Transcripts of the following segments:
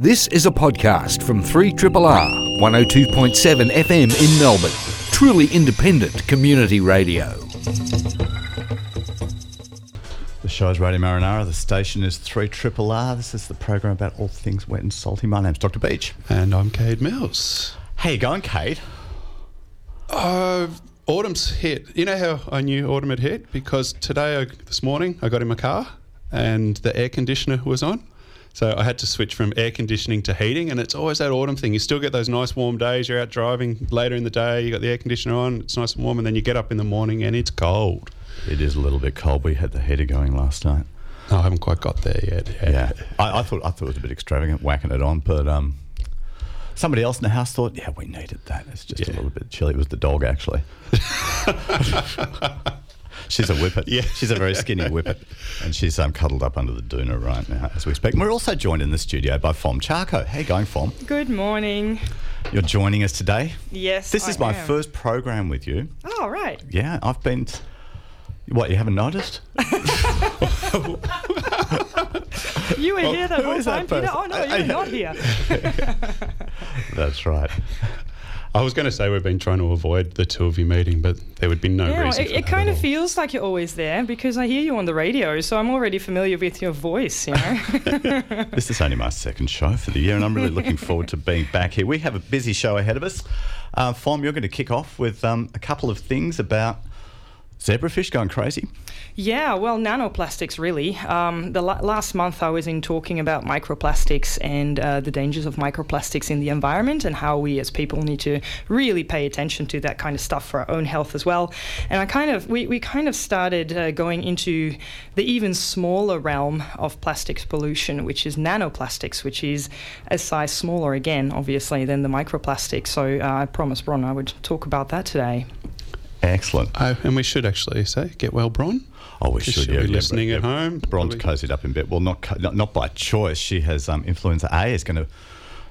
This is a podcast from 3RRR 102.7 FM in Melbourne. Truly independent community radio. The show is Radio Marinara. The station is 3 Triple R. This is the program about all things wet and salty. My name's Dr. Beach. And I'm Kade Mills. How you going, Kade? Uh, autumn's hit. You know how I knew autumn had hit? Because today, I, this morning, I got in my car and the air conditioner was on. So I had to switch from air conditioning to heating, and it's always that autumn thing. You still get those nice warm days. You're out driving later in the day. You got the air conditioner on. It's nice and warm, and then you get up in the morning and it's cold. It is a little bit cold. We had the heater going last night. No, I haven't quite got there yet. Yeah, I, I thought I thought it was a bit extravagant whacking it on, but um, somebody else in the house thought, yeah, we needed that. It's just a little bit chilly. It was the dog actually. She's a whippet. Yeah. She's a very skinny whippet. And she's um, cuddled up under the doona right now as we speak. And we're also joined in the studio by Fom Charco. How you going, Fom? Good morning. You're joining us today. Yes. This is I my am. first program with you. Oh, right. Yeah, I've been. T- what, you haven't noticed? You were here that who whole is time, Peter. Oh, no, you're not here. That's right. I was going to say we've been trying to avoid the two of you meeting, but there would be no Yeah, reason. it, it kind of feels like you're always there because I hear you on the radio, so I'm already familiar with your voice, you know? This is only my second show for the year, and I'm really looking forward to being back here. We have a busy show ahead of us. Uh, Fom, you're going to kick off with um, a couple of things about zebrafish going crazy. Yeah, well, nanoplastics really. Um, the la- last month I was in talking about microplastics and uh, the dangers of microplastics in the environment and how we as people need to really pay attention to that kind of stuff for our own health as well. And I kind of we, we kind of started uh, going into the even smaller realm of plastics pollution, which is nanoplastics, which is a size smaller again, obviously, than the microplastics. So uh, I promised Ron I would talk about that today. Excellent. Oh, and we should actually say, get well, Bron. Oh, we should. she'll yeah, be yeah, listening yeah. at home. Bron's cozied up in bed. Well, not, co- not not by choice. She has um, influenza A is going to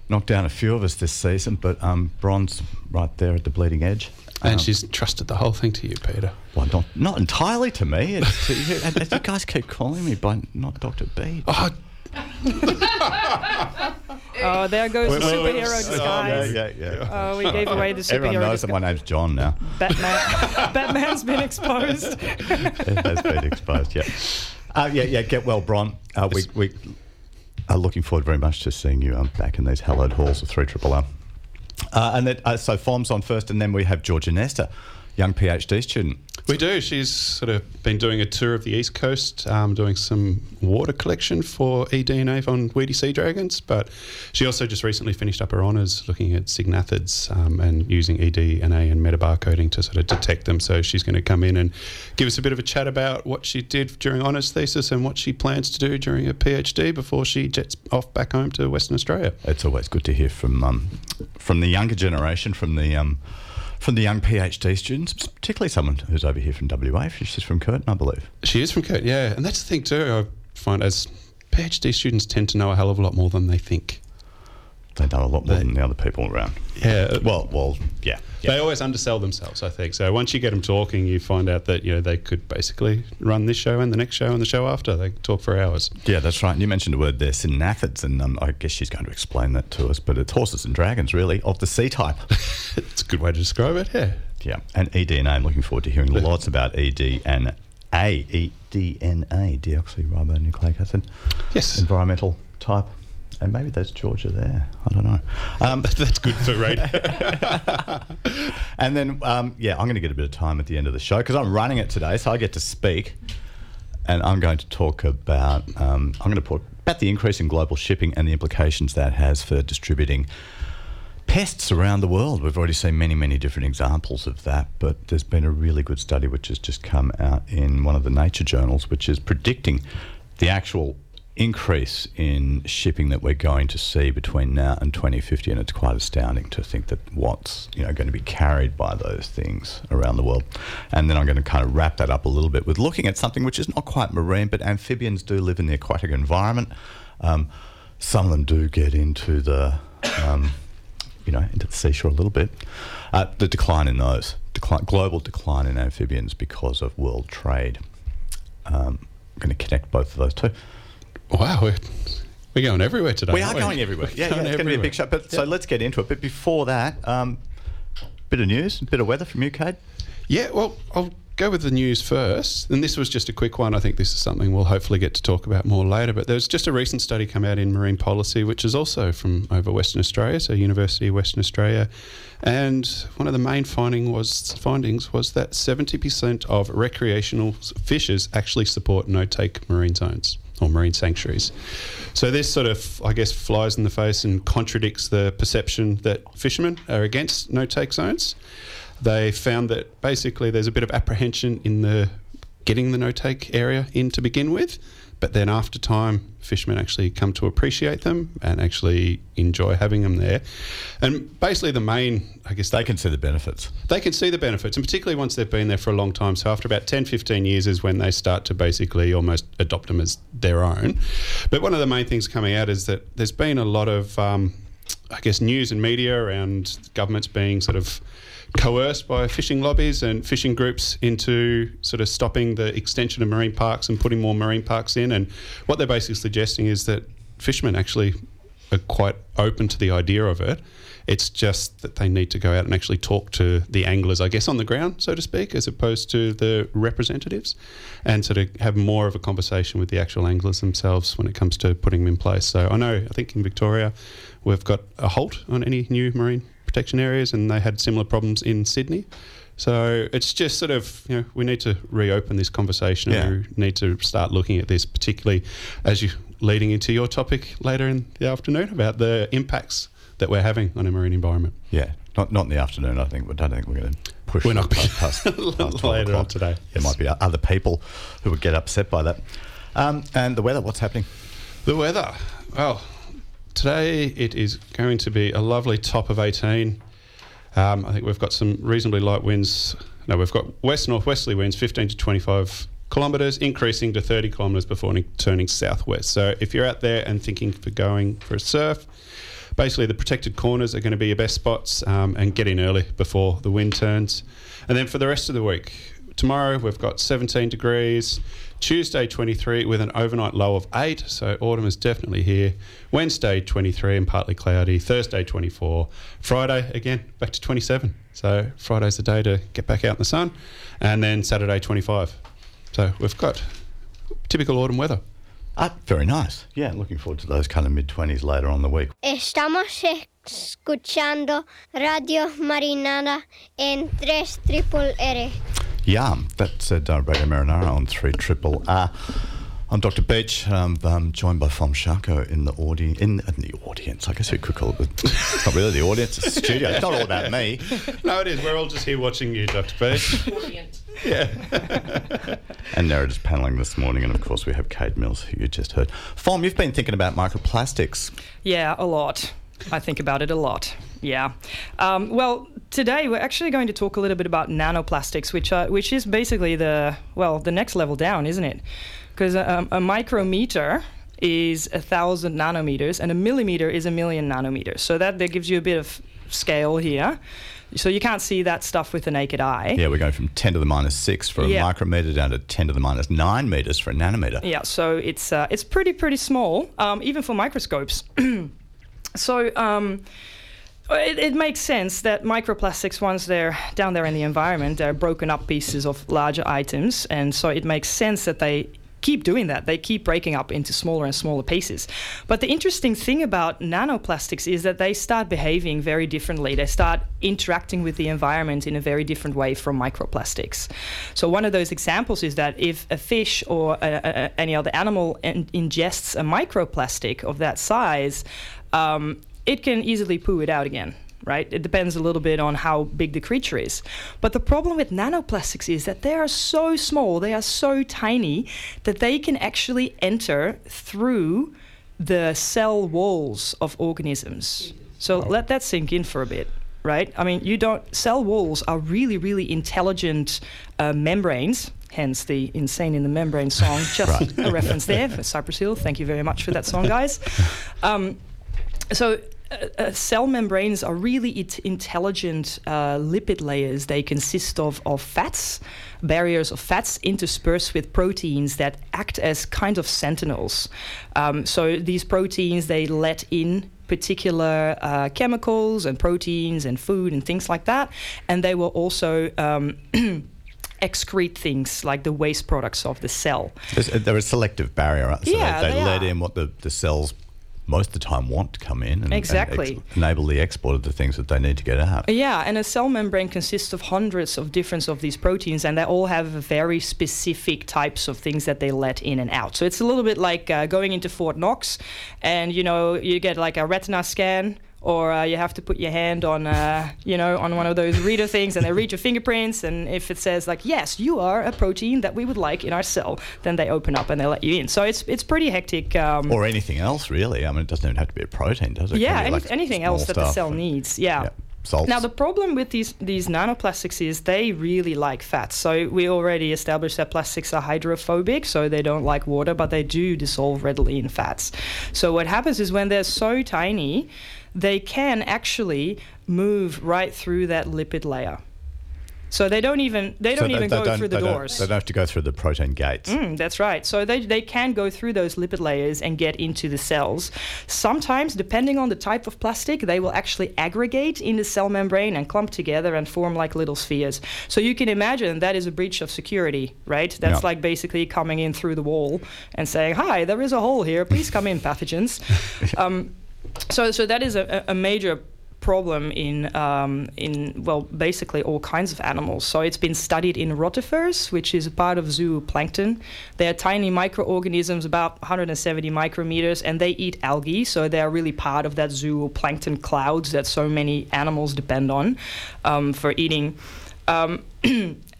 knock down a few of us this season, but um, Bron's right there at the bleeding edge. And Um, she's trusted the whole thing to you, Peter. well, not not entirely to me. It's to you, and, and you guys keep calling me by not Doctor B. Oh, Oh, there goes the superhero Oh, disguise. yeah, yeah, yeah. Oh, we gave away the superhero Everyone knows that my name's John now. Batman. Batman's been exposed. it has been exposed. Yeah, uh, yeah, yeah. Get well, Bron. Uh, we we are looking forward very much to seeing you um, back in these hallowed halls of three triple R. Uh, and that, uh, so Fom's on first, and then we have Georgia Nester, young PhD student. we do. She's sort of been doing a tour of the East Coast, um, doing some water collection for eDNA on weedy sea dragons. But she also just recently finished up her honours looking at syngnathids um, and using eDNA and metabarcoding to sort of detect them. So she's going to come in and give us a bit of a chat about what she did during honours thesis and what she plans to do during her PhD before she jets off back home to Western Australia. It's always good to hear from um, from the younger generation, from the um, from the young PhD students, particularly someone who's over here from WA. She's from Curtin, I believe. She is from Kurt, yeah. And that's the thing too. I find as PhD students tend to know a hell of a lot more than they think. They know a lot more They- than the other people around. Yeah. Well, well, yeah. Yeah. They always undersell themselves, I think. So once you get them talking, you find out that you know they could basically run this show and the next show and the show after. They talk for hours. Yeah, that's right. And you mentioned the word there, syngnathids, and um, I guess she's going to explain that to us. But it's horses and dragons, really, of the C type. it's a good way to describe it. Yeah. yeah, and eDNA. I'm looking forward to hearing lots about ED EDNA, eDNA, deoxyribonucleic acid, Yes. environmental type, and maybe that's Georgia there. I don't know. Um, That's good for radio. and then, um, yeah, I'm going to get a bit of time at the end of the show because I'm running it today, so I get to speak. And I'm going to talk about um, I'm going to talk about the increase in global shipping and the implications that has for distributing pests around the world. We've already seen many, many different examples of that, but there's been a really good study which has just come out in one of the nature journals, which is predicting the actual increase in shipping that we're going to see between now and 2050, and it's quite astounding to think that what's you know going to be carried by those things around the world. And then I'm going to kind of wrap that up a little bit with looking at something which is not quite marine, but amphibians do live in the aquatic environment. Um, some of them do get into the um, you know, into the seashore a little bit. Uh, the decline in those, decline, global decline in amphibians because of world trade. Um, I'm going to connect both of those two. Wow. we're We're going everywhere today. We are going everywhere. Yeah, yeah Going it's going to be a big show. But so let's get into it. But before that, um, bit of news, a bit of weather from you, Kade. Yeah, well, I'll go with the news first. And this was just a quick one. I think this is something we'll hopefully get to talk about more later. But there's just a recent study come out in Marine Policy, which is also from over Western Australia, so University of Western Australia. And one of the main finding was findings was that 70% of recreational fishers actually support no-take marine zones or marine sanctuaries. So this sort of, I guess, flies in the face and contradicts the perception that fishermen are against no-take zones. They found that basically there's a bit of apprehension in the getting the no-take area in to begin with, but then after time, fishermen actually come to appreciate them and actually enjoy having them there. And basically, the main, I guess, They can see the benefits. they can see the benefits, and particularly once they've been there for a long time. So after about 10, 15 years is when they start to basically almost adopt them as their own. But one of the main things coming out is that there's been a lot of, um, I guess, news and media around governments being sort of coerced by fishing lobbies and fishing groups into sort of stopping the extension of marine parks and putting more marine parks in. And what they're basically suggesting is that fishermen actually are quite open to the idea of it. It's just that they need to go out and actually talk to the anglers, I guess, on the ground, so to speak, as opposed to the representatives, and sort of have more of a conversation with the actual anglers themselves when it comes to putting them in place. So I know, I think in Victoria, we've got a halt on any new marine protection areas, and they had similar problems in Sydney. So it's just sort of, you know, we need to reopen this conversation Yeah. and we need to start looking at this, particularly as you leading into your topic later in the afternoon about the impacts that we're having on our marine environment. Yeah, not not in the afternoon. I think. but I don't think we're going to push. We're not past, past, a past little 12 later on today. There might be other people who would get upset by that. Um, and the weather. What's happening? The weather. Well, today it is going to be a lovely top of 18. Um, I think we've got some reasonably light winds. No, we've got west northwesterly winds, 15 to 25 kilometres, increasing to 30 kilometres before turning southwest. So if you're out there and thinking for going for a surf, basically the protected corners are going to be your best spots um, and get in early before the wind turns. And then for the rest of the week, tomorrow we've got 17 degrees. Tuesday 23 with an overnight low of 8, so autumn is definitely here. Wednesday 23 and partly cloudy. Thursday 24. Friday again back to 27. So Friday's the day to get back out in the sun. And then Saturday 25. So we've got typical autumn weather. Ah, very nice. Yeah, looking forward to those kind of mid twenties later on the week. Estamos escuchando Radio Marinada en 3 triple R. Yeah, that's uh, Radio Marinara on 3 Triple R. I'm Dr. Beach. I'm um, joined by Fom Sharko in the audience. In, in the audience, I guess we could call it. the- It's not really the audience. It's the studio. It's not all about me. No, it is. We're all just here watching you, Dr. B. And Nerid is panelling this morning, and of course we have Kade Mills, who you just heard. Fom, you've been thinking about microplastics. Yeah, a lot. I think about it a lot. Yeah. Um, well, today we're actually going to talk a little bit about nanoplastics, which are, which is basically the well the next level down, isn't it? Because a, a micrometer is a thousand nanometers, and a millimeter is a million nanometers. So that that gives you a bit of scale here. So you can't see that stuff with the naked eye. Yeah, we're going from 10 to the minus 6 for a Yeah. micrometer down to 10 to the minus 9 meters for a nanometer. Yeah, so it's uh, it's pretty pretty small, um, even for microscopes. so um, it, it makes sense that microplastics, once they're down there in the environment, they're broken up pieces of larger items, and so it makes sense that they keep doing that. They keep breaking up into smaller and smaller pieces. But the interesting thing about nanoplastics is that they start behaving very differently. They start interacting with the environment in a very different way from microplastics. So one of those examples is that if a fish or a, a, any other animal in, ingests a microplastic of that size, um, it can easily poo it out again right? It depends a little bit on how big the creature is. But the problem with nanoplastics is that they are so small, they are so tiny, that they can actually enter through the cell walls of organisms. So let that sink in for a bit. Right? I mean, you don't. Cell walls are really, really intelligent uh, membranes. Hence the "Insane in the Membrane" song. Just a reference there for Cypress Hill. Thank you very much for that song, guys. Um, so uh, cell membranes are really it- intelligent uh, lipid layers. They consist of, of fats, barriers of fats interspersed with proteins that act as kind of sentinels. Um, so these proteins they let in particular uh, chemicals and proteins and food and things like that, and they will also um, excrete things like the waste products of the cell. They're a selective barrier, right? So Yeah, they, they they let in what the, the cells most of the time want to come in and, Exactly. and ex- enable the export of the things that they need to get out. Yeah, and a cell membrane consists of hundreds of different of these proteins, and they all have very specific types of things that they let in and out. So it's a little bit like uh, going into Fort Knox, and you know you get like a retina scan. Or uh, you have to put your hand on, uh, you know, on one of those reader things, and they read your fingerprints. And if it says like, "Yes, you are a protein that we would like in our cell," then they open up and they let you in. So it's it's pretty hectic. Um, Or anything else, really. I mean, it doesn't even have to be a protein, does it? Yeah, any, like anything else that the cell needs. Yeah. Yeah, salts. Now the problem with these these nanoplastics is they really like fats. So we already established that plastics are hydrophobic, so they don't like water, but they do dissolve readily in fats. So what happens is when they're so tiny, they can actually move right through that lipid layer. So they don't even they don't even go don't- through the they don't- doors. They don't have to go through the protein gates. Mm, that's right. So they, they can go through those lipid layers and get into the cells. Sometimes, depending on the type of plastic, they will actually aggregate in the cell membrane and clump together and form like little spheres. So you can imagine that is a breach of security, right? That's like basically coming in through the wall and saying, "Hi, there is a hole here. Please come in, pathogens." um, so, so that is a, a major problem in um, in well basically all kinds of animals. So it's been studied in rotifers, which is a part of zooplankton. They are tiny microorganisms, about 170 micrometers, and they eat algae. So they are really part of that zooplankton clouds that so many animals depend on um, for eating. Um,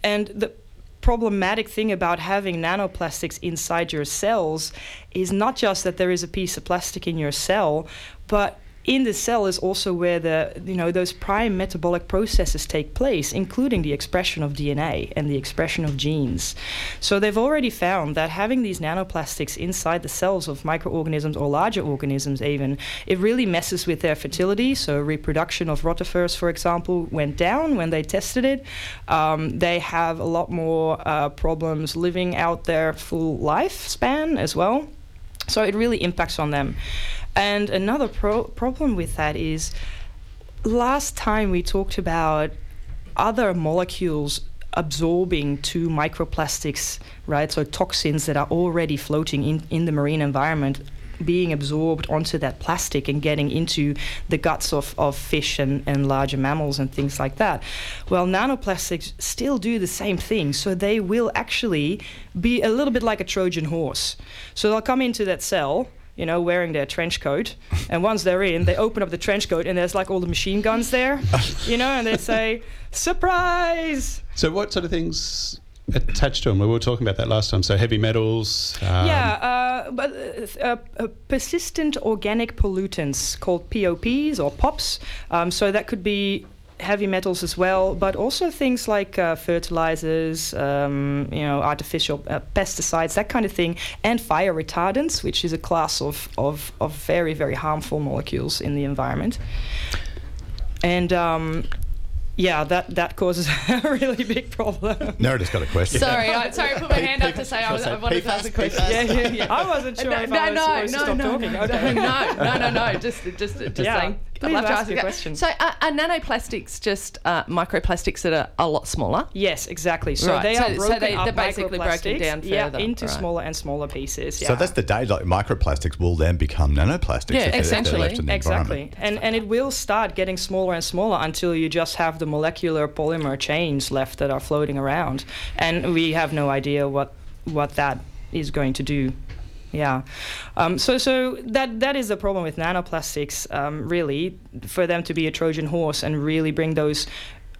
and the problematic thing about having nanoplastics inside your cells is not just that there is a piece of plastic in your cell, but in the cell is also where the you know those prime metabolic processes take place including the expression of DNA and the expression of genes. So they've already found that having these nanoplastics inside the cells of microorganisms or larger organisms even it really messes with their fertility. So reproduction of rotifers for example went down when they tested it. Um, they have a lot more uh, problems living out their full lifespan as well. So it really impacts on them. And another pro- problem with that is last time we talked about other molecules absorbing to microplastics, right? So toxins that are already floating in, in the marine environment being absorbed onto that plastic and getting into the guts of, of fish and, and larger mammals and things like that. Well, nanoplastics still do the same thing. So they will actually be a little bit like a Trojan horse. So they'll come into that cell. You know, wearing their trench coat, and once they're in, they open up the trench coat, and there's like all the machine guns there, you know, and they say, "Surprise!" So, what sort of things attached to them? We were talking about that last time. So, heavy metals. Um, yeah, uh, but uh, uh, uh, persistent organic pollutants called POPs or POPs. Um, so that could be heavy metals as well, but also things like uh, fertilizers, um, you know, artificial uh, pesticides, that kind of thing, and fire retardants, which is a class of, of, of very, very harmful molecules in the environment. And um, yeah, that, that causes a really big problem. Nerida's got a question. Sorry, I'm sorry, I put my hand up to say I, was, I wanted to ask a question. yeah, yeah, yeah. I wasn't sure no, if no, I was no, supposed to no, stop no, talking. no, Okay. no, no, no, no, just, just, just Yeah, saying. I'd please love to ask ask your a question. So, are, are nanoplastics just uh, microplastics that are a lot smaller? Yes, exactly. So Right, they so- are so broken they- up they're basically broken microplastics, down yeah, into right. smaller and smaller pieces. Yeah. So that's the day, like microplastics will then become nanoplastics. Yeah, if they're- they're essentially. left in the Exactly, environment. and and it will start getting smaller and smaller until you just have the molecular polymer chains left that are floating around, and we have no idea what what that is going to do. Yeah, um, so so that that is the problem with nanoplastics. Um, really, for them to be a Trojan horse and really bring those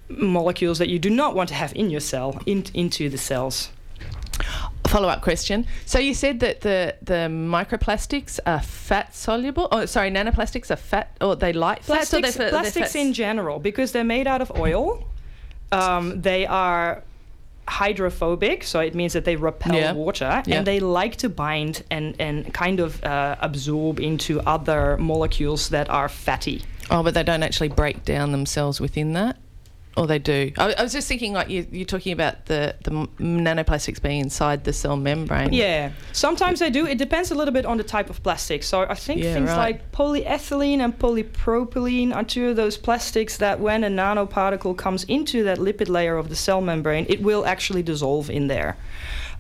molecules that you do not want to have in your cell in, into the cells. Follow up question. So you said that the the microplastics are fat soluble. Oh, sorry, nanoplastics are fat, or they like fats, or plastics, they're, fa- they're plastics fats? in general because they're made out of oil. Um, they are hydrophobic, so it means that they repel Yeah. water, Yeah. and they like to bind and, and kind of uh, absorb into other molecules that are fatty. Oh, but they don't actually break down themselves within that? Or they do? I, I was just thinking, like, you, you're talking about the, the nanoplastics being inside the cell membrane. Yeah, sometimes they do. It depends a little bit on the type of plastic. So I think Yeah, things right. like polyethylene and polypropylene are two of those plastics that when a nanoparticle comes into that lipid layer of the cell membrane, it will actually dissolve in there.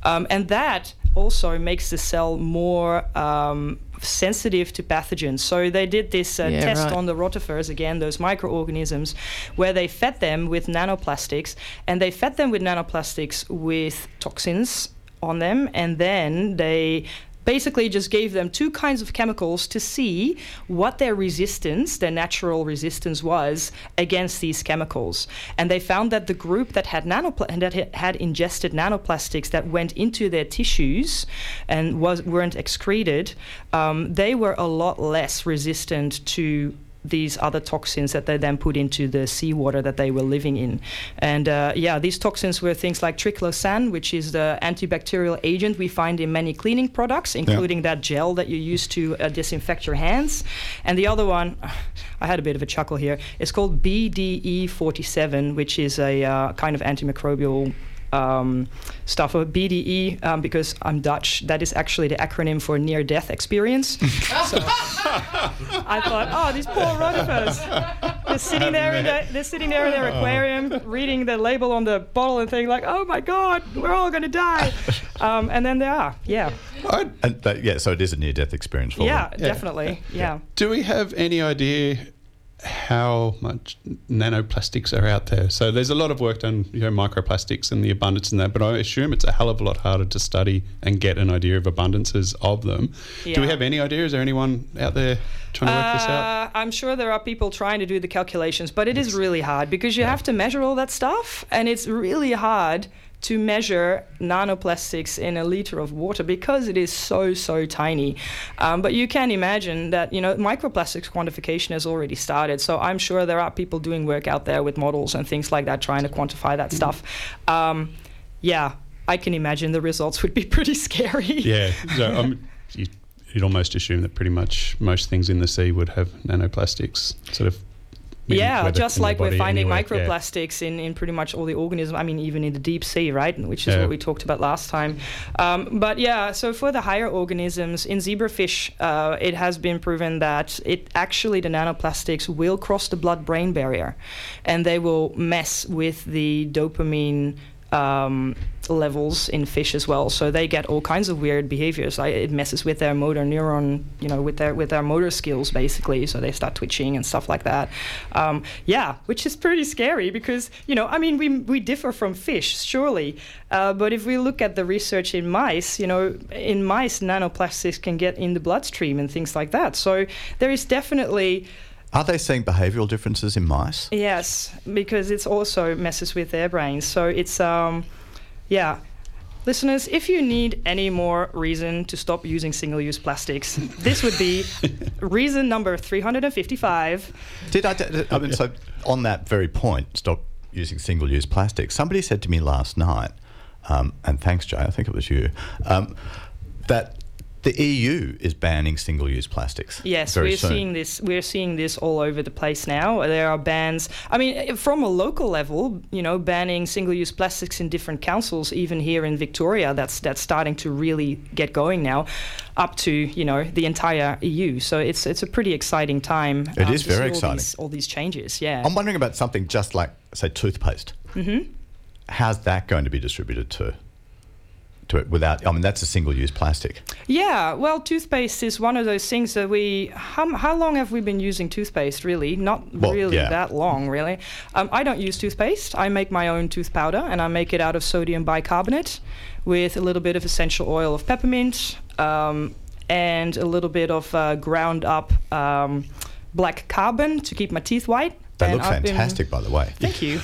Um, and that also makes the cell more um, sensitive to pathogens. So they did this uh, Yeah, test right. on the rotifers, again, those microorganisms, where they fed them with nanoplastics, and they fed them with nanoplastics with toxins on them, and then they basically just gave them two kinds of chemicals to see what their resistance, their natural resistance was against these chemicals. And they found that the group that had nanopla- that had ingested nanoplastics that went into their tissues and was weren't excreted, um, they were a lot less resistant to these other toxins that they then put into the seawater that they were living in. And uh, yeah, these toxins were things like triclosan, which is the antibacterial agent we find in many cleaning products, including that gel that you use to uh, disinfect your hands. And the other one, I had a bit of a chuckle here, it's called BDE47, which is a uh, kind of antimicrobial um, stuff of BDE um, because I'm Dutch. That is actually the acronym for near death experience. so I thought, oh, these poor rotifers. They're sitting there in the, they're sitting there in their aquarium, reading the label on the bottle and thinking like, oh my god, we're all gonna die. Um, and then they are, yeah, I, And that, yeah, so it is a near-death experience for them. yeah, them. definitely, yeah. do we have any idea how much nanoplastics are out there? So there's a lot of work done, you know, microplastics and the abundance in that, but I assume it's a hell of a lot harder to study and get an idea of abundances of them. Do we have any idea? Is there anyone out there trying to work this out? Uh, I'm sure there are people trying to do the calculations, but it is really hard because you have to measure all that stuff, and it's really hard to measure nanoplastics in a liter of water because it is so so tiny. Um, but you can imagine that you know microplastics quantification has already started, so I'm sure there are people doing work out there with models and things like that trying to quantify that stuff. Um, yeah, I can imagine the results would be pretty scary. Yeah. So um, you, you'd almost assume that pretty much most things in the sea would have nanoplastics sort of. Yeah, just like we're finding anyway. Yeah. microplastics in, in pretty much all the organisms. I mean, even in the deep sea, right? Which is Yeah. what we talked about last time. Um, but yeah, so for the higher organisms, in zebrafish, uh, it has been proven that it actually, the nanoplastics will cross the blood brain barrier and they will mess with the dopamine. Um, levels in fish as well, so they get all kinds of weird behaviors. It messes with their motor neuron, you know, with their with their motor skills basically. So they start twitching and stuff like that. Um, yeah, which is pretty scary because you know, I mean, we we differ from fish, surely, uh, but if we look at the research in mice, you know, in mice, nanoplastics can get in the bloodstream and things like that. So there is definitely Are they seeing behavioural differences in mice? Yes, because it's also messes with their brains. So it's um, yeah. Listeners, if you need any more reason to stop using single-use plastics, this would be reason number 355. Did I? I mean, so on that very point, stop using single-use plastics, Somebody said to me last night, um, and thanks, Jay. I think it was you, um, that the EU is banning single-use plastics. Yes, we're soon. seeing this. We're seeing this all over the place now. There are bans. I mean, from a local level, you know, banning single-use plastics in different councils, even here in Victoria, that's that's starting to really get going now, up to you know the entire EU. So it's it's a pretty exciting time. It um, is very all exciting. These, all these changes, yeah. I'm wondering about something just like, say, toothpaste. Mm-hmm. How's that going to be distributed to? To it without, I mean, that's a single-use plastic. Yeah, well, toothpaste is one of those things that we. How, how long have we been using toothpaste? Really, not Well, really yeah. that long, really. Um, I don't use toothpaste. I make my own tooth powder, and I make it out of sodium bicarbonate with a little bit of essential oil of peppermint um, and a little bit of uh, ground up um, black carbon to keep my teeth white. They And look I've been- fantastic, by the way. Thank you.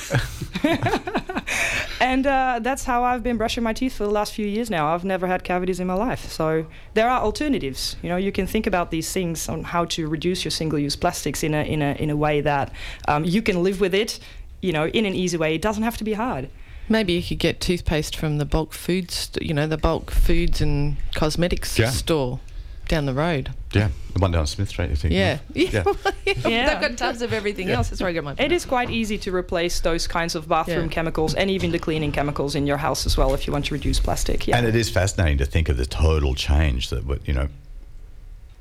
and uh, that's how I've been brushing my teeth for the last few years now. I've never had cavities in my life. So there are alternatives. You know, you can think about these things on how to reduce your single-use plastics in a in a in a way that um, you can live with it. You know, in an easy way. It doesn't have to be hard. Maybe you could get toothpaste from the bulk foods, st- you know, the bulk foods and cosmetics Yeah. store down the road. Yeah, the one down Smith Street. You think? Yeah. Yeah. Yeah. They've got tubs of everything else. That's where I get my. It is quite easy to replace those kinds of bathroom Yeah. chemicals and even the cleaning chemicals in your house as well if you want to reduce plastic. Yeah. And it is fascinating to think of the total change that would, you know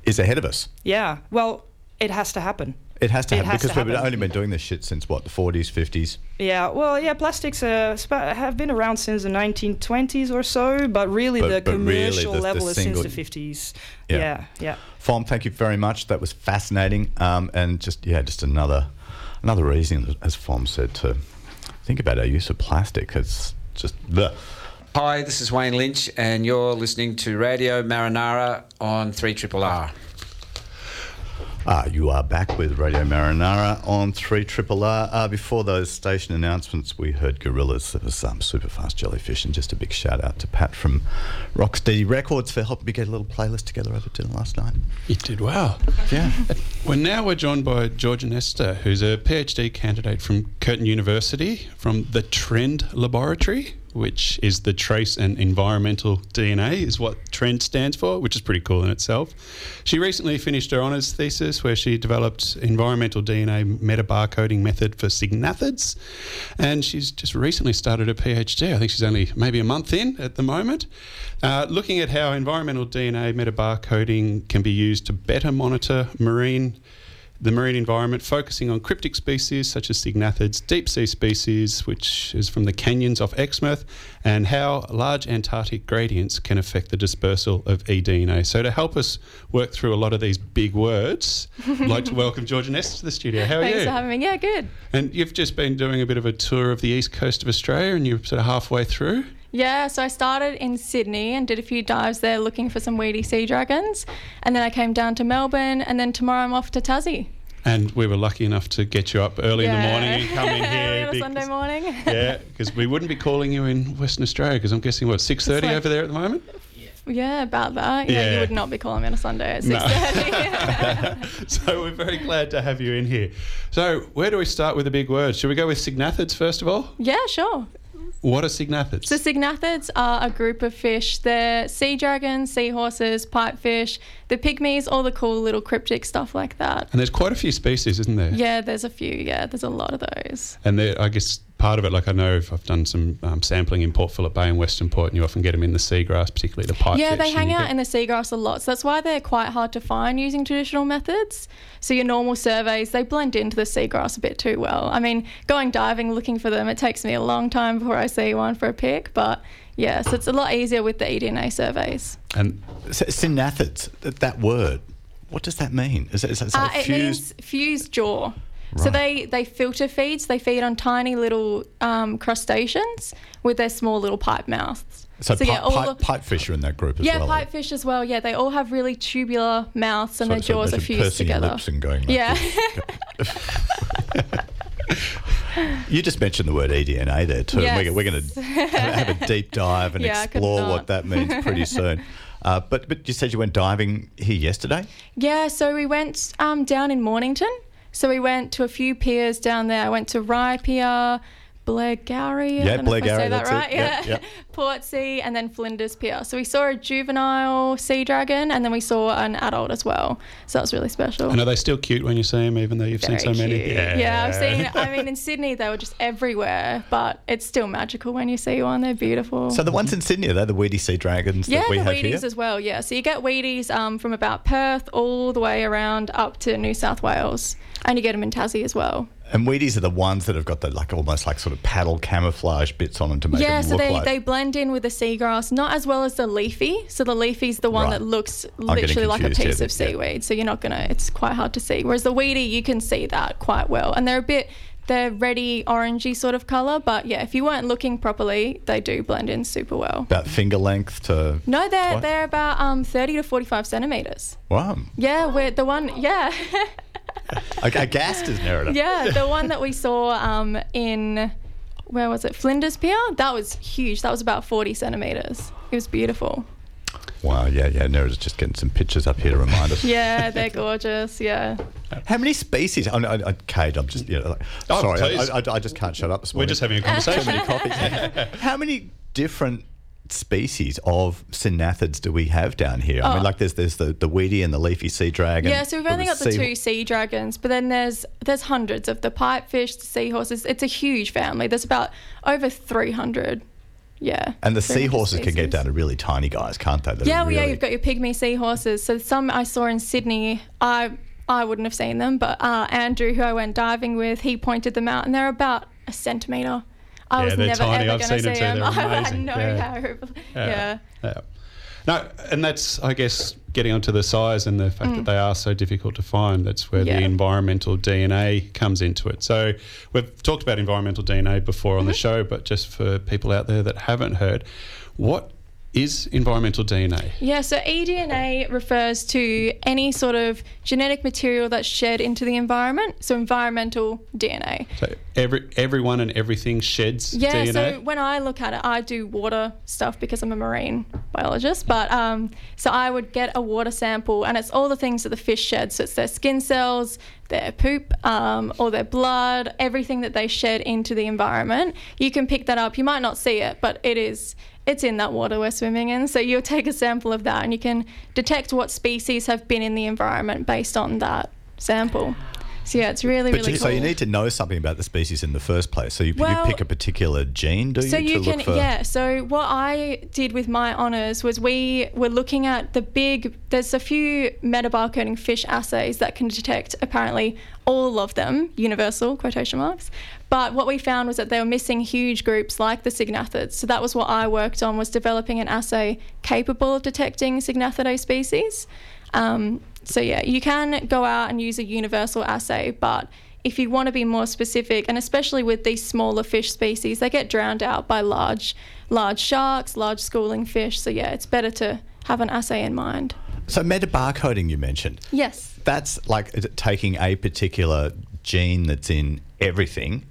is ahead of us. yeah. Well, it has to happen. It has to It happen has to because we've happen. only been doing this shit since what the 40s, 50s. Yeah, well, yeah, plastics uh, spa- have been around since the 1920s or so, but really But- the but commercial the- the level is single- since the 50s. Yeah. Yeah, yeah. Fom, thank you very much. That was fascinating, um, and just yeah, just another another reason, as Fom said, to think about our use of plastic. It's just the Hi, this is Wayne Lynch, and you're listening to Radio Marinara on 3 Triple R. Ah, you are back with Radio Marinara on 3 Triple R. Uh, before those station announcements, we heard Gorillaz. That was um, super fast jellyfish, and just a big shout out to Pat from Rocksteady Records for helping me get a little playlist together over dinner last night. You did well. Yeah. Well, now we're joined by Georgia Nester, who's a PhD candidate from Curtin University from the Trend Laboratory, which is the trace and environmental DNA, is what Trend stands for, which is pretty cool in itself. She recently finished her honours thesis where she developed environmental DNA metabarcoding method for syngnathids, and she's just recently started a PhD. I think she's only maybe a month in at the moment, uh, looking at how environmental DNA metabarcoding can be used to better monitor marine the marine environment, focusing on cryptic species such as syngnathids, deep sea species, which is from the canyons off Exmouth, and how large Antarctic gradients can affect the dispersal of eDNA. So, to help us work through a lot of these big words, I'd like to welcome Georgia Nest to the studio. How are Thanks you? Thanks for having me. Yeah, good. and you've just been doing a bit of a tour of the east coast of Australia, and you're sort of halfway through. Yeah, so I started in Sydney and did a few dives there looking for some weedy sea dragons. And then I came down to Melbourne, and then tomorrow I'm off to Tassie. And we were lucky enough to get you up early in the morning and come in here. Early on a because- Sunday morning. yeah, because we wouldn't be calling you in Western Australia because I'm guessing what six thirty like- over there at the moment. yeah, about that. Yeah, Yeah. you would not be calling me on a Sunday at No. 6.30. so we're very glad to have you in here. So where do we start with the big words? Should we go with syngnathids first of all? yeah, sure. What are syngnathids? So syngnathids are a group of fish. They're sea dragons, seahorses, pipefish, the pygmies, all the cool little cryptic stuff like that. and there's quite a few species, isn't there? Yeah, there's a few. Yeah, there's a lot of those. And I guess part of it, like I know if I've done some um, sampling in Port Phillip Bay and Western Port, and you often get them in the seagrass, particularly the pipefish. Yeah, they hang out get- in the seagrass a lot. So that's why they're quite hard to find using traditional methods. So your normal surveys, they blend into the seagrass a bit too well. I mean, going diving looking for them, it takes me a long time before I see one for a pic. But yeah, so it's a lot easier with the eDNA surveys. And S- Syngnathids, th- that word, what does that mean? Is it, is it, is Uh, it it fused? means fused jaw. So they, they filter feeds. They feed on tiny little um, crustaceans with their small little pipe mouths. so yeah, pipe, all pipe, the- pipefish are in that group as well. Yeah, well. pipefish as well. Yeah, they all have really tubular mouths and So- their so jaws are fused together. lips and going like yeah. You just mentioned the word eDNA there too. Yes. We're, we're going to have a deep dive and Yeah, explore what that means pretty soon. Uh, but but you said you went diving here yesterday. Yeah, so we went um, down in Mornington. So we went to a few piers down there. I went to Rye Pier, Blairgowrie. I Yeah, don't know if I Blairgowrie, say that that's it. right. Yeah, Yeah. yeah. Portsea and then Flinders Pier. So we saw a juvenile sea dragon and then we saw an adult as well. So that was really special. and are they still cute when you see them, even though you've Very seen so many? cute. Yeah. I've seen. I mean, in Sydney they were just everywhere, but it's still magical when you see one. They're beautiful. So the ones in Sydney, they're the weedy sea dragons yeah, that we the have weedies here. as well. Yeah, so you get weedies um, from about Perth all the way around up to New South Wales, and you get them in Tassie as well. And weedies are the ones that have got the like almost like sort of paddle camouflage bits on them to make yeah, them so look they, like. they blend in with the seagrass, not as well as the leafy. So the leafy's the one Right. that looks literally like a piece of then, yeah. seaweed. So you're not gonna. It's quite hard to see. Whereas the weedy, you can see that quite well, and they're a bit. They're reddy, orangey sort of color, but yeah, if you weren't looking properly, they do blend in super well. about finger length to. No, they're they're about um 30 to 45 centimeters. Wow. Yeah, we're the one. Yeah. A, a gast is narrative. Yeah, the one that we saw um, in where was it? Flinders Pier. That was huge. That was about forty centimeters. It was beautiful. Wow, yeah, yeah. Nera's just getting some pictures up here to remind us. Yeah, they're gorgeous. Yeah. How many species? I, I, I, Kade, I'm just, you know, like, Oh, sorry. I, I, I just can't shut up this We're just having a Too conversation. many coffees. How many different species of syngnathids do we have down here? I mean, Oh. like there's there's the, the weedy and the leafy sea dragon. Yeah, so we've only got the sea- two sea dragons, but then there's there's hundreds of the pipefish, the seahorses. It's a huge family. There's about over 300. Yeah. And the 300 seahorses can get down to really tiny guys, can't they? That are Yeah, well, yeah, you've got your pygmy seahorses. So some I saw in Sydney, I I wouldn't have seen them, but uh, Andrew, who I went diving with, he pointed them out, and they're about a centimetre. I Yeah, was they're never tiny. ever I've going to see them. I had no Yeah. hope. Yeah. Yeah. No, and that's, I guess, getting onto the size and the fact that they are so difficult to find. That's where Mm. The environmental DNA comes into it. So we've talked about environmental DNA before on Mm-hmm. the show, but just for people out there that haven't heard, what is environmental DNA? Yeah, so eDNA refers to any sort of genetic material that's shed into the environment. So environmental DNA. So every everyone and everything sheds Yeah, DNA. so when I look at it, I do water stuff because I'm a marine biologist. But um, so I would get a water sample, and it's all the things that the fish shed. So it's their skin cells, their poop, um, or their blood, everything that they shed into the environment. You can pick that up. You might not see it, but it is. It's in that water we're swimming in. So you'll take a sample of that, and you can detect what species have been in the environment based on that sample. So yeah, it's really But really you, cool. so you need to know something about the species in the first place. So you, Well- you pick a particular gene, do you, So you can, yeah. So what I did with my honours was we were looking at the big. There's a few metabarcoding fish assays that can detect apparently all of them, universal quotation marks. But what we found was that they were missing huge groups like the syngnathids. So that was what I worked on was developing an assay capable of detecting syngnathidae species. Um, so yeah, you can go out and use a universal assay, but if you want to be more specific, and especially with these smaller fish species, they get drowned out by large, large sharks, large schooling fish. So yeah, it's better to have an assay in mind. So metabarcoding you mentioned. Yes. That's like taking a particular gene that's in everything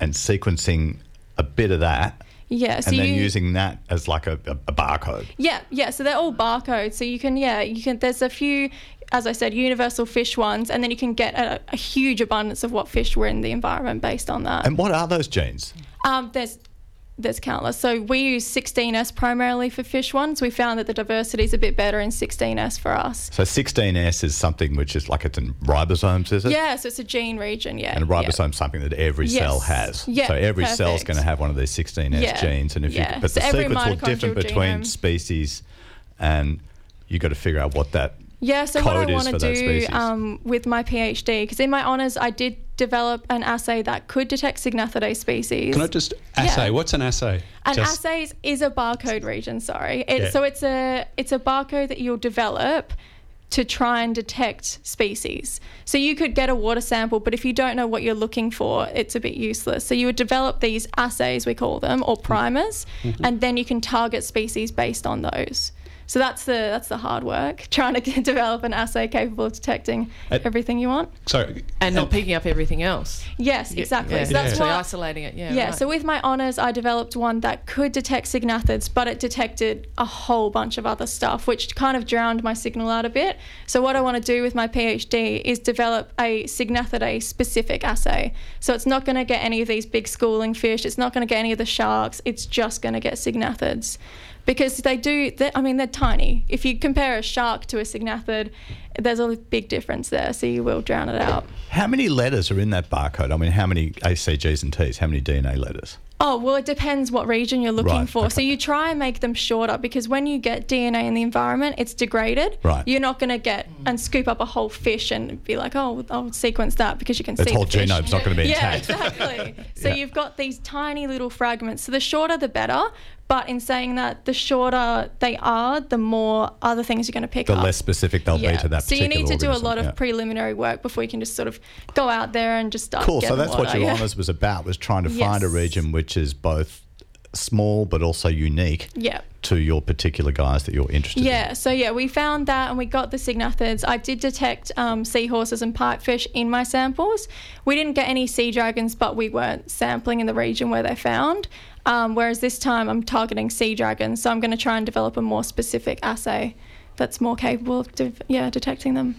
and sequencing a bit of that Yeah. So and then you, using that as like a, a, a barcode. Yeah, yeah. So they're all barcodes. So you can, yeah, you can. There's a few, as I said, universal fish ones, and then you can get a, a huge abundance of what fish were in the environment based on that. And what are those genes? Um, there's there's countless. So we use 16S primarily for fish ones. We found that the diversity is a bit better in 16S for us. So 16S is something which is like it's in ribosomes, is it? Yeah, so it's a gene region. Yeah, And a yeah. something that every cell has. Yeah, so every cell's perfect. going to have one of these 16S Yeah, genes. And if yeah. you, but So the sequence will differ between genome- species, and you've got to figure out what that Yeah, so what I want to do um, with my PhD, because in my honours I did develop an assay that could detect Syngnathidae species. Can I just assay? Yeah. What's an assay? An Just- assay is- is a barcode region. Sorry, it, Yeah. so it's a it's a barcode that you'll develop to try and detect species. So you could get a water sample, but if you don't know what you're looking for, it's a bit useless. So you would develop these assays, we call them, or primers, Mm-hmm. and then you can target species based on those. So that's the that's the hard work, trying to develop an assay capable of detecting Uh, everything you want. Sorry. and not picking up everything else. Yes, exactly. Yeah. So that's So what isolating it. Yeah. yeah, right. so with my honours, I developed one that could detect syngnathids, but it detected a whole bunch of other stuff, which kind of drowned my signal out a bit. So, what I want to do with my PhD is develop a syngnathidae specific assay. So, it's not going to get any of these big schooling fish, it's not going to get any of the sharks, it's just going to get syngnathids. Because they do, I mean, they're tiny. If you compare a shark to a syngnathid, there's a big difference there, so you will drown it out. How many letters are in that barcode? I mean, how many ACGs and Ts? How many DNA letters? Oh, well, it depends what region you're looking Right, for. So you try and make them shorter because when you get DNA in the environment, it's degraded. Right. You're not going to get and scoop up a whole fish and be like, oh, I'll sequence that because you can Its see whole the fish. genome's not going to be Yeah, intact. exactly. So Yeah. you've got these tiny little fragments. So the shorter, the better. But in saying that, the shorter they are, the more other things you're going to pick The up. The less specific they'll be to that So you need to do a lot of yeah. preliminary work before you can just sort of go out there and just start. Cool. So that's what water, your yeah. honours was about, was trying to find a region which is both small but also unique Yeah. to your particular guys that you're interested in. Yeah, so yeah, we found that and we got the syngnathids. I did detect um, seahorses and pipefish in my samples. We didn't get any sea dragons, but we weren't sampling in the region where they're found. Um, whereas this time I'm targeting sea dragons, so I'm going to try and develop a more specific assay that's more capable of de- yeah detecting them.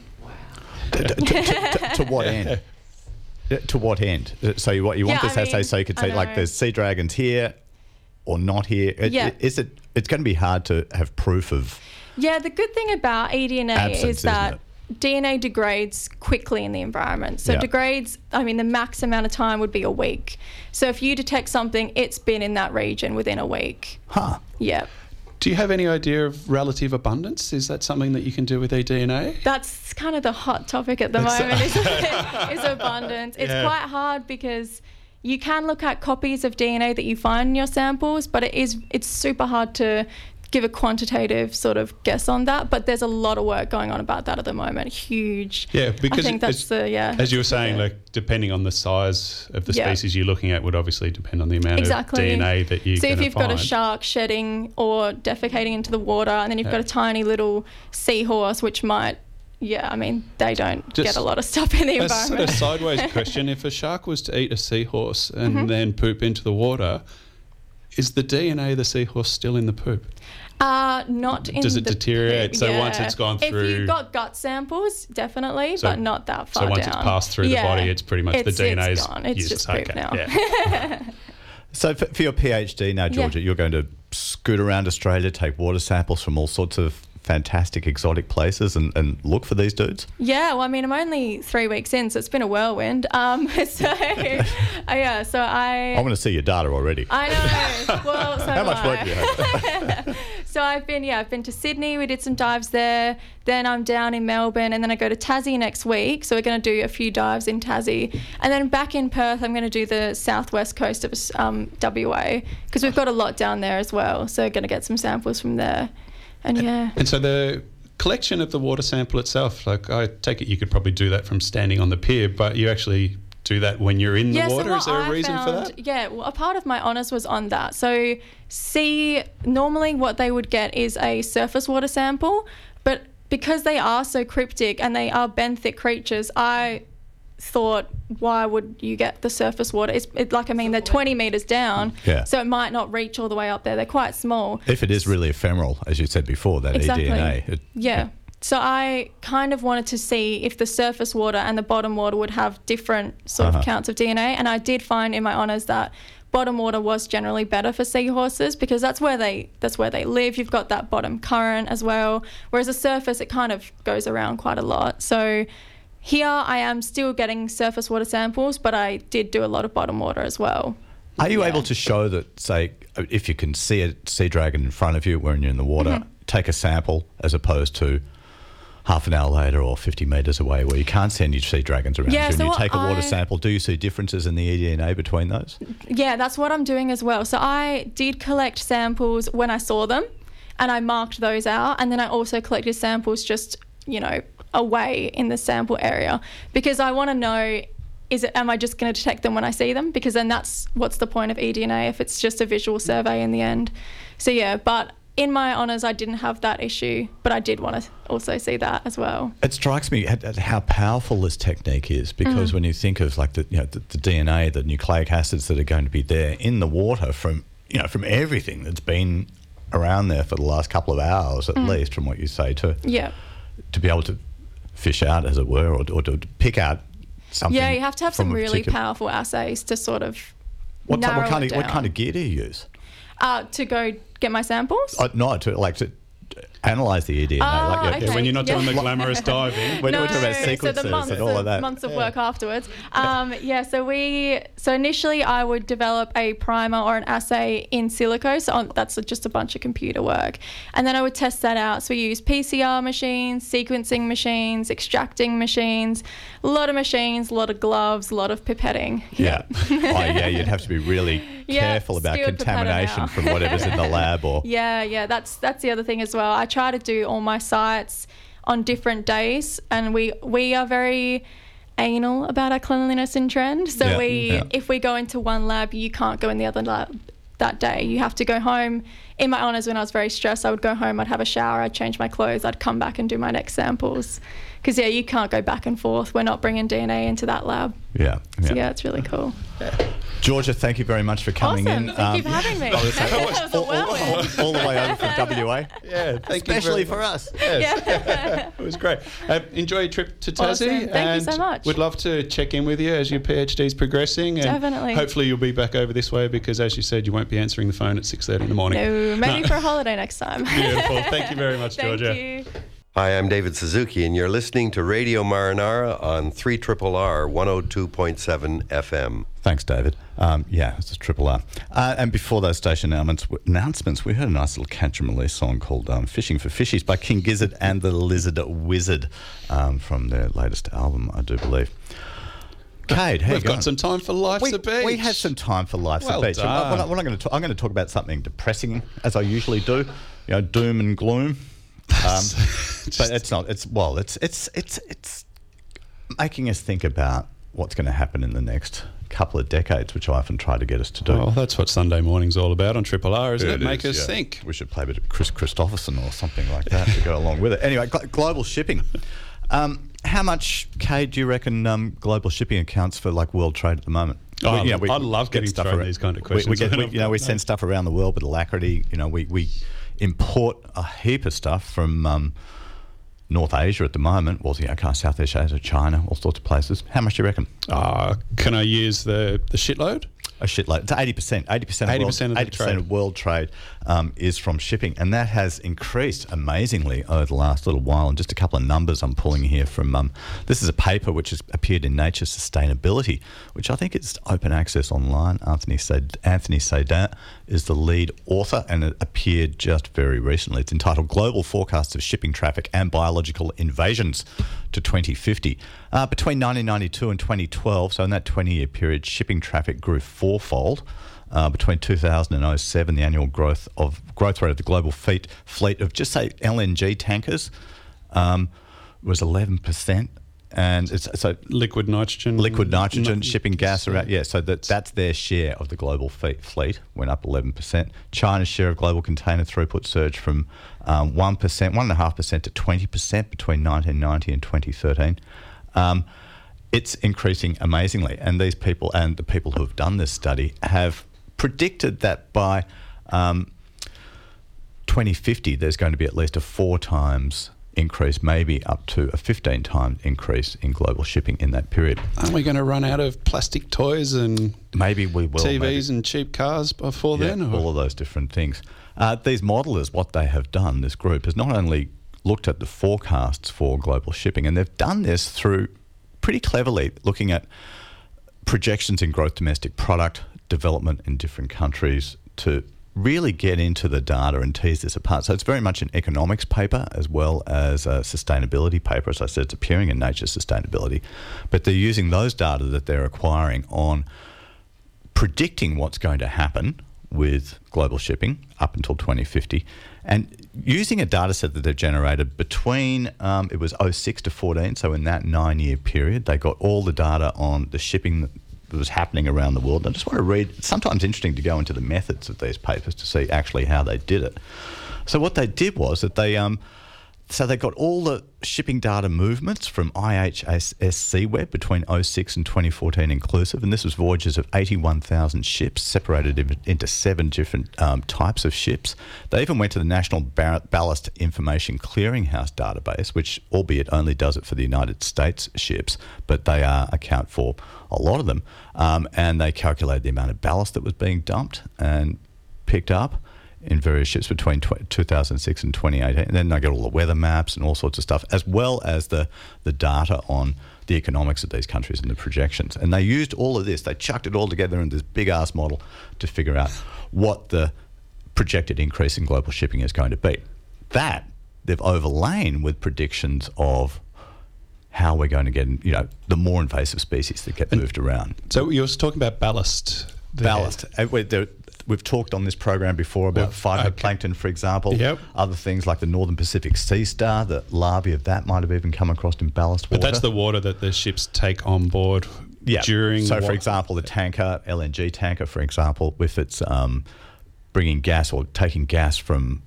to, to- to- to what end? Uh, To what end? Uh, So you, what you want Yeah, this I assay mean, so you could I say like there's sea dragons here or not here. It- Yeah. Is it? It's going to be hard to have proof of. Yeah, the good thing about eDNA Absence, is that isn't DNA degrades quickly in the environment. So Yeah. degrades, I mean, the max amount of time would be a week. So if you detect something, it's been in that region within a week. Huh. Yeah. Do you have any idea of relative abundance? Is that something that you can do with eDNA? That's kind of the hot topic at the That's- moment, isn't it? Is abundance. It's Yeah. quite hard because you can look at copies of DNA that you find in your samples, but it is it's super hard to give a quantitative sort of guess on that. But there's a lot of work going on about that at the moment. Huge. Yeah, because I think that's as, the yeah. as you were saying, like depending on the size of the Yeah. species you're looking at would obviously depend on the amount exactly. of DNA that you so if you've got a shark shedding or defecating into the water, and then you've Yeah. got a tiny little seahorse, which might, yeah, I mean, they don't Just get a lot of stuff in the A sort environment. of sideways question: If a shark was to eat a seahorse and Mhm. then poop into the water, is the DNA of the seahorse still in the poop? Uh, not in Does it the deteriorate? poop, So once it's gone through. If through- you've got gut samples, definitely, So- but not that far So once down. it's passed through Yeah. the body, it's pretty much It's- the DNA is gone. It's useless. just poop okay. now. Yeah. So for, for your PhD now, Yeah. Georgia, you're going to scoot around Australia, take water samples from all sorts of fantastic exotic places, and, and look for these dudes. Yeah, well, I mean, I'm only three weeks in, so it's been a whirlwind. Um, so, uh, yeah, so I. I want to see your data already. I know. Well, so How much work do you have? So I've been, yeah, I've been to Sydney. We did some dives there. Then I'm down in Melbourne, and then I go to Tassie next week. So we're going to do a few dives in Tassie, and then back in Perth, I'm going to do the southwest coast of um, WA because we've got a lot down there as well. So going to get some samples from there, and yeah. And so the collection of the water sample itself, like I take it you could probably do that from standing on the pier, but you actually do that when you're in the yeah, water. So Is there a I reason for that? Yeah, well, a part of my honours was on that. So, see, normally what they would get is a surface water sample, but because they are so cryptic and they are benthic creatures, I thought, why would you get the surface water? It's it, like, I mean, they're 20 metres down, Yeah. so it might not reach all the way up there. They're quite small. If it is really ephemeral, as you said before, that Exactly. eDNA. It, Yeah. So I kind of wanted to see if the surface water and the bottom water would have different sort Uh-huh. of counts of DNA, and I did find in my honours that bottom water was generally better for seahorses because that's where they that's where they live. You've got that bottom current as well, whereas the surface it kind of goes around quite a lot. So here I am still getting surface water samples, but I did do a lot of bottom water as well. Are you Yeah. able to show that, say, if you can see a sea dragon in front of you when you're in the water, Mm-hmm. take a sample as opposed to half an hour later or 50 metres away where you can't see any sea dragons around Yeah, you and you take a water I- sample, do you see differences in the eDNA between those? Yeah, that's what I'm doing as well. So I did collect samples when I saw them and I marked those out. And then I also collected samples just, you know, away in the sample area because I want to know is it am I just going to detect them when I see them? Because then that's what's the point of eDNA if it's just a visual survey in the end. So yeah, but in my honours, I didn't have that issue, but I did want to also see that as well. It strikes me at, at how powerful this technique is because Mm-hmm. when you think of like the, you know, the, the DNA, the nucleic acids that are going to be there in the water from, you know, from everything that's been around there for the last couple of hours Mm. at least, from what you say, to Yeah. to be able to fish out, as it were, or, or to pick out something. Yeah, you have to have some really particular- powerful assays to sort of What, narrow what kind of what kind of gear do you use? uh, to go get my samples. Uh, no, to like to analyze the eDNA. Oh, like, okay. Yeah, when you're not doing the glamorous diving. We're, we're talking about so the months, and all of that. months of work afterwards. Um, yeah, so we so initially I would develop a primer or an assay in silico. So on, that's just a bunch of computer work, and then I would test that out. So we use PCR machines, sequencing machines, extracting machines, a lot of machines, a lot of gloves, a lot of pipetting. Yeah. oh, yeah. You'd have to be really Yeah, careful about contamination from whatever's in the lab or. Yeah, yeah, that's that's the other thing as well. I try to do all my sites on different days, and we we are very anal about our cleanliness and trend. So Yeah, we, yeah. if we go into one lab, you can't go in the other lab that day. You have to go home. In my honours, when I was very stressed, I would go home, I'd have a shower, I'd change my clothes, I'd come back and do my next samples. Because, yeah, you can't go back and forth. We're not bringing DNA into that lab. Yeah. So, yeah, it's really cool. Georgia, thank you very much for coming Awesome. in. Thank you for having me. I was saying, That was all, all- all the way over from WA. Yeah, thank Especially very for us. Yes. it was great. Uh, enjoy your trip to Tassie. Awesome. Thank you so much. We'd love to check in with you as your PhD is progressing. And Definitely. Hopefully you'll be back over this way because, as you said, you won't be answering the phone at 6.30 in the morning. No, maybe for a holiday next time. Beautiful. Thank you very much, Thank Georgia. you. Hi, I'm David Suzuki, and you're listening to Radio Marinara on 3 R 102.7 FM. Thanks, David. Um, yeah, it's a triple R. Uh, and before those station announcements, announcements, we heard a nice little catch and release song called um, Fishing for Fishies by King Gizzard and the Lizard Wizard um, from their latest album, I do believe. Kade, how We've got some time for Life's we, a Beach. we had some time for Life's Well a Beach. Done. We're not, we're not going to talk, I'm going to talk about something depressing, as I usually do, you know, doom and gloom. Um, but it's not. It's well. It's it's it's it's making us think about what's going to happen in the next couple of decades, which I often try to get us to do. Well, that's what Sunday morning's all about on Triple R, isn't it? It Make us yeah. think. We should play a bit of Kris Kristofferson or something like that to go along with it. Anyway, glo- global shipping. Um, how much, Kade, do you reckon um, global shipping accounts for like world trade at the moment? Oh, We- you know, I love get getting thrown ar- these kind of we- We, questions. get, we, you know, we send stuff around the world with alacrity. You know, we, we import a heap of stuff from um, North Asia at the moment. Well, yeah, okay, Southeast Asia, China, all sorts of places. How much do you reckon? Uh, can I use the, the shitload? A shitload. It's eighty percent. Eighty percent. 80% Eighty of the percent trade. of world trade um, is from shipping, and that has increased amazingly over the last little while. And just a couple of numbers I'm pulling here from. Um, this is a paper which has appeared in Nature Sustainability, which I think is open access online. Anthony Sad- Anthony Sardain is the lead author, and it appeared just very recently. It's entitled "Global Forecasts of Shipping Traffic and Biological Invasions to 2050." Uh, between 1992 and 2012, so in that 20-year period, shipping traffic grew fourfold. Uh, between 2000 and 07, the annual growth of growth rate of the global fleet fleet of just say LNG tankers um, was 11 percent, and it's so Liquid nitrogen. liquid nitrogen No- shipping gas around yeah so that that's their share of the global fleet, fleet went up 11% china's share of global container throughput surged from um, 1% 1.5% to 20% between 1990 and 2013 um, it's increasing amazingly. And these people and the people who have done this study have predicted that by um, 2050, there's going to be at least a four times increase, maybe up to a 15 times increase in global shipping in that period. Aren't we going to run out of plastic toys and Maybe we will. TVs maybe. and cheap cars before Yeah, then? or- all of those different things. Uh, these modelers, what they have done, this group, has not only looked at the forecasts for global shipping, and they've done this through pretty cleverly looking at projections in growth domestic product development in different countries to really get into the data and tease this apart. So it's very much an economics paper as well as a sustainability paper. As I said, it's appearing in Nature Sustainability, but they're using those data that they're acquiring on predicting what's going to happen with global shipping up until 2050 and using a data set that they've generated between um, it was 06 to 14 so in that nine year period they got all the data on the shipping that was happening around the world. I just want to read it's sometimes interesting to go into the methods of these papers to see actually how they did it. So what they did was that they um, so they got all the shipping data movements from IHS Web between 06 and 2014 inclusive, and this was voyages of 81,000 ships separated into seven different um, types of ships. They even went to the National Ballast Information Clearinghouse database, which albeit only does it for the United States ships, but they uh, account for a lot of them, um, and they calculated the amount of ballast that was being dumped and picked up in various ships between tw- 2006 and 2018. And then they get all the weather maps and all sorts of stuff, as well as the, the data on the economics of these countries and the projections. And they used all of this, they chucked it all together in this big ass model to figure out what the projected increase in global shipping is going to be. That they've overlain with predictions of how we're going to get, you know, the more invasive species that get moved around. So you were talking about ballast. there. Ballast. Uh, there- We've talked on this program before about Well, okay. phytoplankton, for example. Yep. Other things like the Northern Pacific Sea Star, the larvae of that might have even come across in ballast water. But that's the water that the ships take on board yeah. during. So, for example, the tanker, LNG tanker, for example, with its um, bringing gas or taking gas from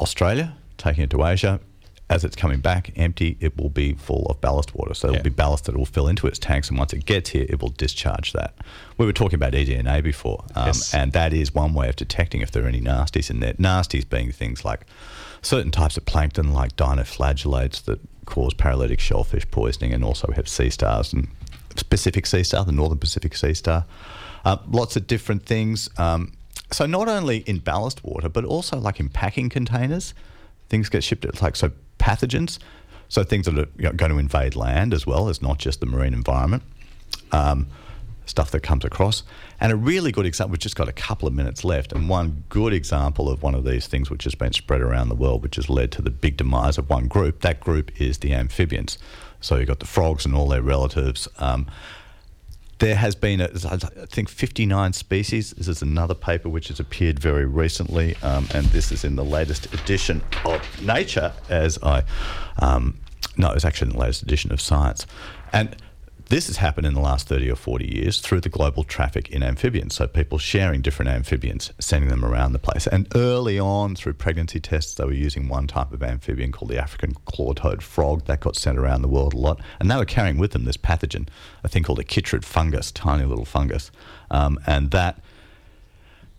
Australia, taking it to Asia. As it's coming back empty, it will be full of ballast water. So Yeah. it'll be ballast that will fill into its tanks, and once it gets here, it will discharge that. We were talking about eDNA before, um, Yes. and that is one way of detecting if there are any nasties in there. Nasties being things like certain types of plankton, like dinoflagellates that cause paralytic shellfish poisoning, and also we have sea stars and Pacific sea star, the northern Pacific sea star. Uh, lots of different things. Um, so not only in ballast water, but also like in packing containers, things get shipped. It's like so pathogens, so things that are you know, going to invade land as well as not just the marine environment. Um, stuff that comes across. And a really good example, we've just got a couple of minutes left, and one good example of one of these things which has been spread around the world, which has led to the big demise of one group. That group is the amphibians. So you've got the frogs and all their relatives. Um, there has been, a, I think, 59 species. This is another paper which has appeared very recently, um, and this is in the latest edition of Nature, as I. Um, no, it's actually in the latest edition of Science. And this has happened in the last 30 or 40 years through the global traffic in amphibians. So people sharing different amphibians, sending them around the place. And early on, through pregnancy tests, they were using one type of amphibian called the African claw-toed frog. That got sent around the world a lot. And they were carrying with them this pathogen, a thing called a chytrid fungus, tiny little fungus. Um, and that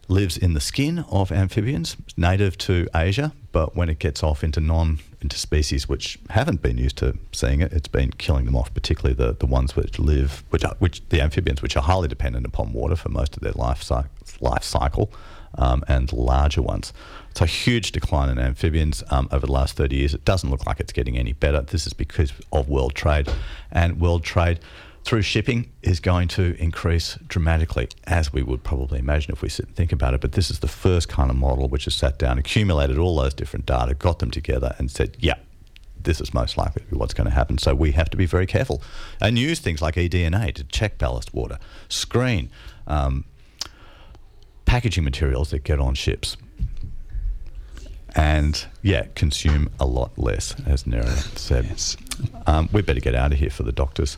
lives in the skin of amphibians, native to Asia, but when it gets off into non into species which haven't been used to seeing it, it's been killing them off, particularly the, the ones which live, which are, which the amphibians which are highly dependent upon water for most of their life cycle, life cycle, um, and larger ones. It's a huge decline in amphibians um, over the last 30 years. It doesn't look like it's getting any better. This is because of world trade, and world trade through shipping is going to increase dramatically, as we would probably imagine if we sit and think about it. But this is the first kind of model which has sat down, accumulated all those different data, got them together, and said, yeah, this is most likely to be what's going to happen. So we have to be very careful and use things like eDNA to check ballast water, screen um, packaging materials that get on ships. And yeah, consume a lot less, as Nera said. Yes. Um, we better get out of here for the doctors.